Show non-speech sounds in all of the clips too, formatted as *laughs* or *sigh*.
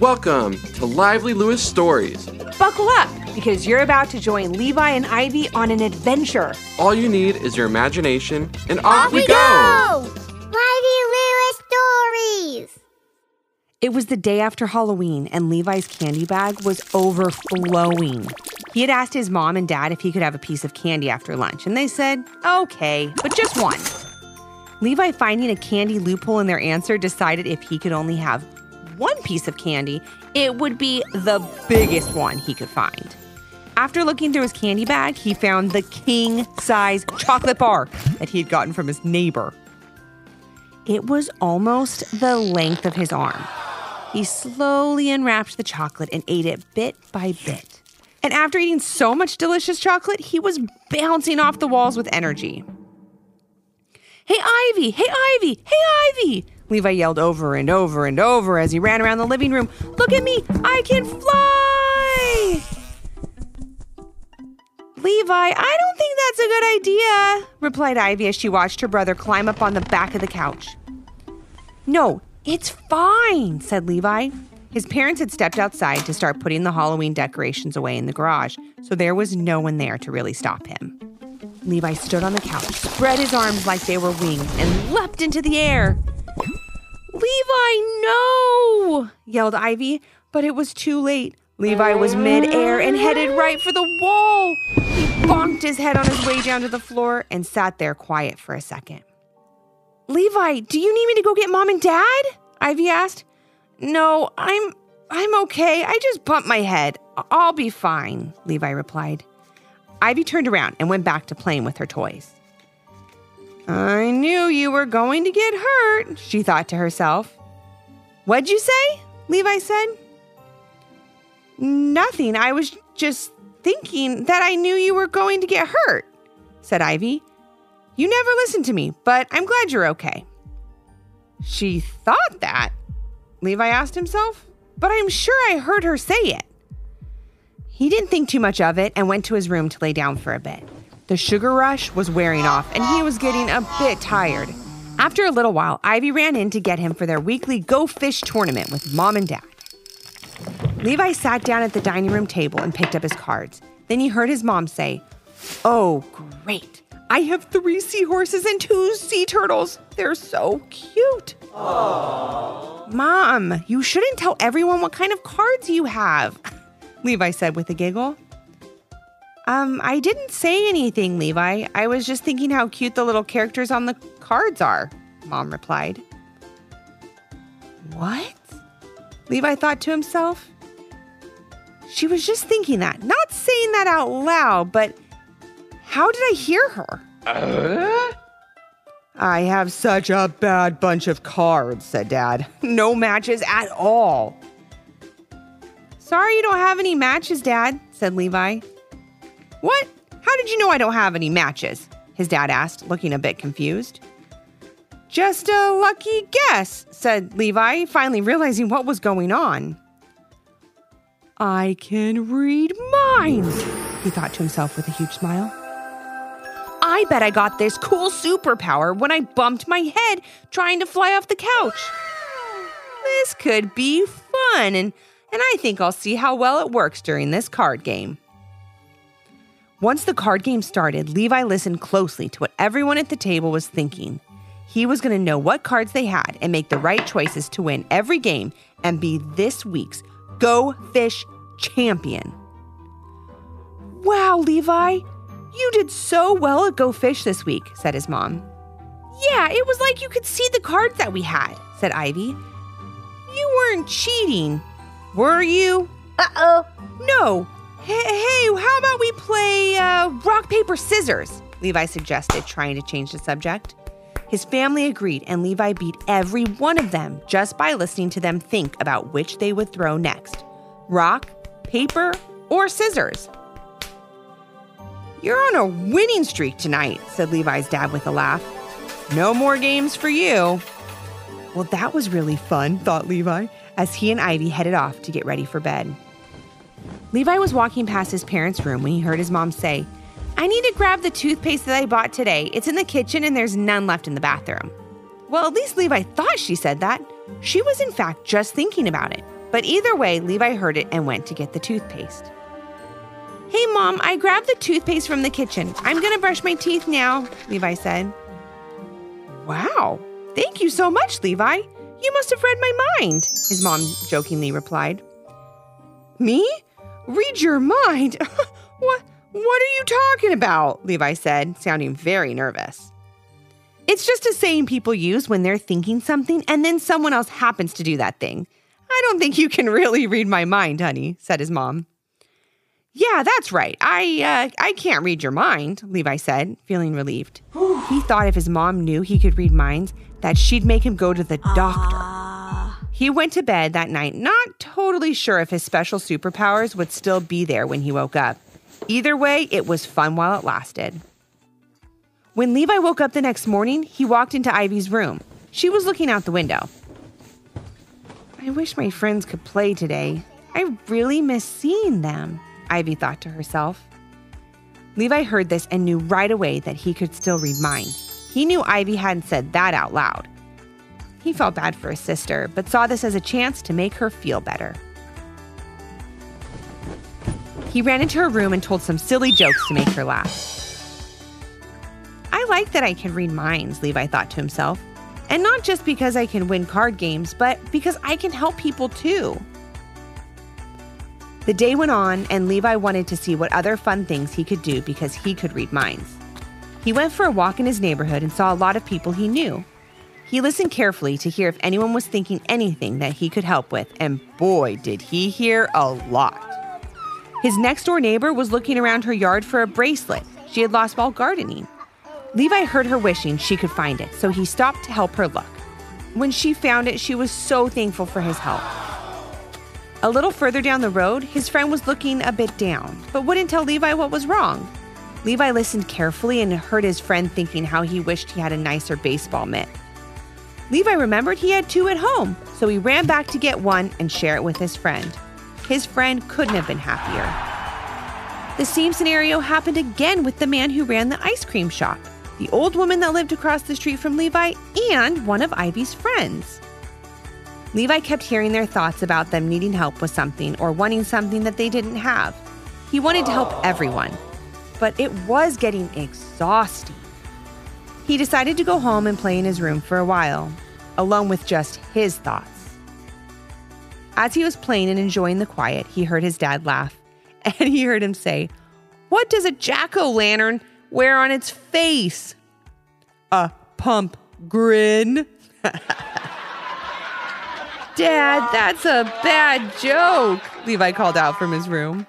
Welcome to Lively Lewis Stories. Buckle up because you're about to join Levi and Ivy on an adventure. All you need is your imagination, and off, Off we go! Lively Lewis Stories! It was the day after Halloween, and Levi's candy bag was overflowing. He had asked his mom and dad if he could have a piece of candy after lunch, and they said, okay, but just one. Levi, finding a candy loophole in their answer, decided if he could only have one piece of candy, it would be the biggest one he could find. After looking through his candy bag, he found the king size chocolate bar that he had gotten from his neighbor. It was almost the length of his arm. He slowly unwrapped the chocolate and ate it bit by bit. And after eating so much delicious chocolate, he was bouncing off the walls with energy. Hey, Ivy! Hey, Ivy! Hey, Ivy! Levi yelled over and over and over as he ran around the living room. Look at me! I can fly! Levi, I don't think that's a good idea, replied Ivy as she watched her brother climb up on the back of the couch. No, it's fine, said Levi. His parents had stepped outside to start putting the Halloween decorations away in the garage, so there was no one there to really stop him. Levi stood on the couch, spread his arms like they were wings, and leapt into the air. Levi, no! yelled Ivy, but it was too late. Levi was midair and headed right for the wall. He bonked his head on his way down to the floor and sat there quiet for a second. Levi, do you need me to go get mom and dad? Ivy asked. No, I'm I'm okay. I just bumped my head. I'll be fine, Levi replied. Ivy turned around and went back to playing with her toys. I knew you were going to get hurt, she thought to herself. What'd you say? Levi said. Nothing. I was just thinking that I knew you were going to get hurt, said Ivy. You never listened to me, but I'm glad you're okay. She thought that, Levi asked himself, but I'm sure I heard her say it. He didn't think too much of it and went to his room to lay down for a bit. The sugar rush was wearing off and he was getting a bit tired. After a little while, Ivy ran in to get him for their weekly Go Fish tournament with mom and dad. Levi sat down at the dining room table and picked up his cards. Then he heard his mom say, Oh, great. I have three seahorses and two sea turtles. They're so cute. Aww. Mom, you shouldn't tell everyone what kind of cards you have, *laughs* Levi said with a giggle. Um, I didn't say anything, Levi. I was just thinking how cute the little characters on the cards are, Mom replied. What? Levi thought to himself. She was just thinking that, not saying that out loud, but how did I hear her? Uh? I have such a bad bunch of cards, said Dad. *laughs* No matches at all. Sorry you don't have any matches, Dad, said Levi. What? How did you know I don't have any matches? His dad asked, looking a bit confused. Just a lucky guess, said Levi, finally realizing what was going on. I can read minds, he thought to himself with a huge smile. I bet I got this cool superpower when I bumped my head trying to fly off the couch. This could be fun, and, and I think I'll see how well it works during this card game. Once the card game started, Levi listened closely to what everyone at the table was thinking. He was going to know what cards they had and make the right choices to win every game and be this week's Go Fish champion. Wow, Levi, you did so well at Go Fish this week, said his mom. Yeah, it was like you could see the cards that we had, said Ivy. You weren't cheating, were you? Uh oh. No. Hey, hey, how about we play uh, rock, paper, scissors? Levi suggested, trying to change the subject. His family agreed, and Levi beat every one of them just by listening to them think about which they would throw next rock, paper, or scissors. You're on a winning streak tonight, said Levi's dad with a laugh. No more games for you. Well, that was really fun, thought Levi, as he and Ivy headed off to get ready for bed. Levi was walking past his parents' room when he heard his mom say, I need to grab the toothpaste that I bought today. It's in the kitchen and there's none left in the bathroom. Well, at least Levi thought she said that. She was, in fact, just thinking about it. But either way, Levi heard it and went to get the toothpaste. Hey, Mom, I grabbed the toothpaste from the kitchen. I'm going to brush my teeth now, Levi said. Wow, thank you so much, Levi. You must have read my mind, his mom jokingly replied. Me? Read your mind? *laughs* what, what are you talking about? Levi said, sounding very nervous. It's just a saying people use when they're thinking something and then someone else happens to do that thing. I don't think you can *laughs* really read my mind, honey, said his mom. Yeah, that's right. I uh, I can't read your mind, Levi said, feeling relieved. *sighs* he thought if his mom knew he could read minds, that she'd make him go to the doctor. He went to bed that night, not totally sure if his special superpowers would still be there when he woke up. Either way, it was fun while it lasted. When Levi woke up the next morning, he walked into Ivy's room. She was looking out the window. I wish my friends could play today. I really miss seeing them. Ivy thought to herself. Levi heard this and knew right away that he could still read minds. He knew Ivy hadn't said that out loud. He felt bad for his sister, but saw this as a chance to make her feel better. He ran into her room and told some silly jokes to make her laugh. I like that I can read minds, Levi thought to himself. And not just because I can win card games, but because I can help people too. The day went on, and Levi wanted to see what other fun things he could do because he could read minds. He went for a walk in his neighborhood and saw a lot of people he knew. He listened carefully to hear if anyone was thinking anything that he could help with, and boy, did he hear a lot. His next door neighbor was looking around her yard for a bracelet she had lost while gardening. Levi heard her wishing she could find it, so he stopped to help her look. When she found it, she was so thankful for his help. A little further down the road, his friend was looking a bit down, but wouldn't tell Levi what was wrong. Levi listened carefully and heard his friend thinking how he wished he had a nicer baseball mitt. Levi remembered he had two at home, so he ran back to get one and share it with his friend. His friend couldn't have been happier. The same scenario happened again with the man who ran the ice cream shop, the old woman that lived across the street from Levi, and one of Ivy's friends. Levi kept hearing their thoughts about them needing help with something or wanting something that they didn't have. He wanted to help everyone, but it was getting exhausting. He decided to go home and play in his room for a while, alone with just his thoughts. As he was playing and enjoying the quiet, he heard his dad laugh, *laughs* and he heard him say, What does a jack o' lantern wear on its face? A pump grin. *laughs* Dad, that's a bad joke, Levi called out from his room.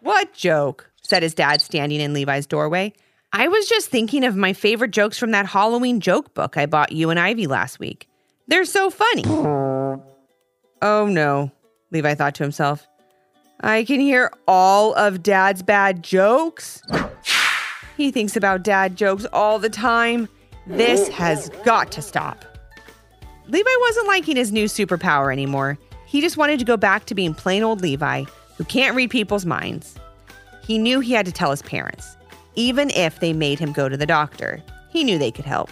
What joke? said his dad, standing in Levi's doorway. I was just thinking of my favorite jokes from that Halloween joke book I bought you and Ivy last week. They're so funny. Oh no, Levi thought to himself. I can hear all of Dad's bad jokes. He thinks about dad jokes all the time. This has got to stop. Levi wasn't liking his new superpower anymore. He just wanted to go back to being plain old Levi, who can't read people's minds. He knew he had to tell his parents, even if they made him go to the doctor. He knew they could help.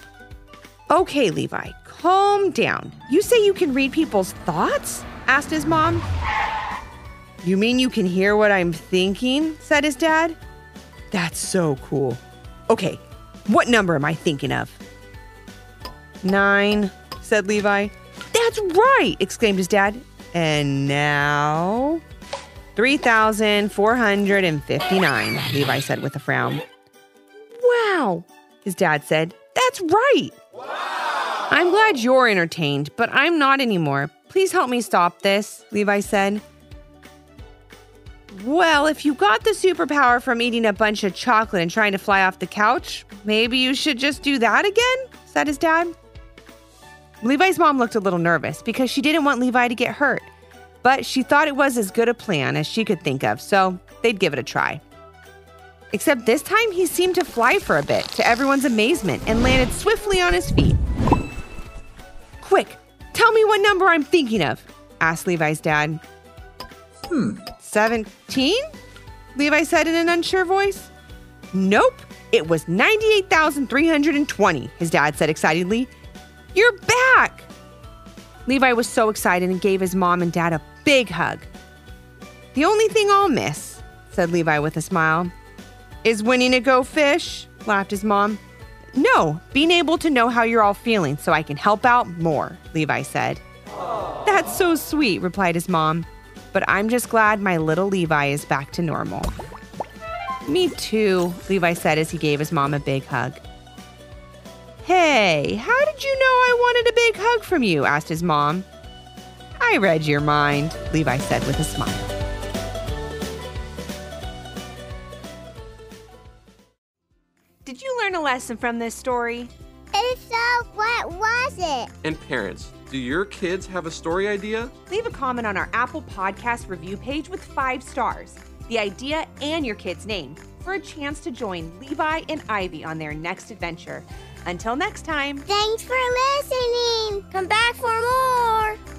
Okay, Levi, calm down. You say you can read people's thoughts? asked his mom. You mean you can hear what I'm thinking? said his dad. That's so cool. Okay, what number am I thinking of? Nine, said Levi. That's right, exclaimed his dad. And now 3,459, Levi said with a frown. Wow, his dad said. That's right. Wow. I'm glad you're entertained, but I'm not anymore. Please help me stop this, Levi said. Well, if you got the superpower from eating a bunch of chocolate and trying to fly off the couch, maybe you should just do that again, said his dad. Levi's mom looked a little nervous because she didn't want Levi to get hurt, but she thought it was as good a plan as she could think of, so they'd give it a try. Except this time he seemed to fly for a bit, to everyone's amazement, and landed swiftly on his feet. Quick, tell me what number I'm thinking of, asked Levi's dad. Hmm, 17? Levi said in an unsure voice. Nope, it was 98,320, his dad said excitedly. You're back! Levi was so excited and gave his mom and dad a big hug. The only thing I'll miss, said Levi with a smile, is winning a go fish, laughed his mom. No, being able to know how you're all feeling so I can help out more, Levi said. That's so sweet, replied his mom. But I'm just glad my little Levi is back to normal. Me too, Levi said as he gave his mom a big hug. Hey, how did you know I wanted a big hug from you? asked his mom. I read your mind, Levi said with a smile. Did you learn a lesson from this story? If so, what was it? And parents, do your kids have a story idea? Leave a comment on our Apple Podcast review page with five stars, the idea, and your kid's name for a chance to join Levi and Ivy on their next adventure. Until next time. Thanks for listening. Come back for more.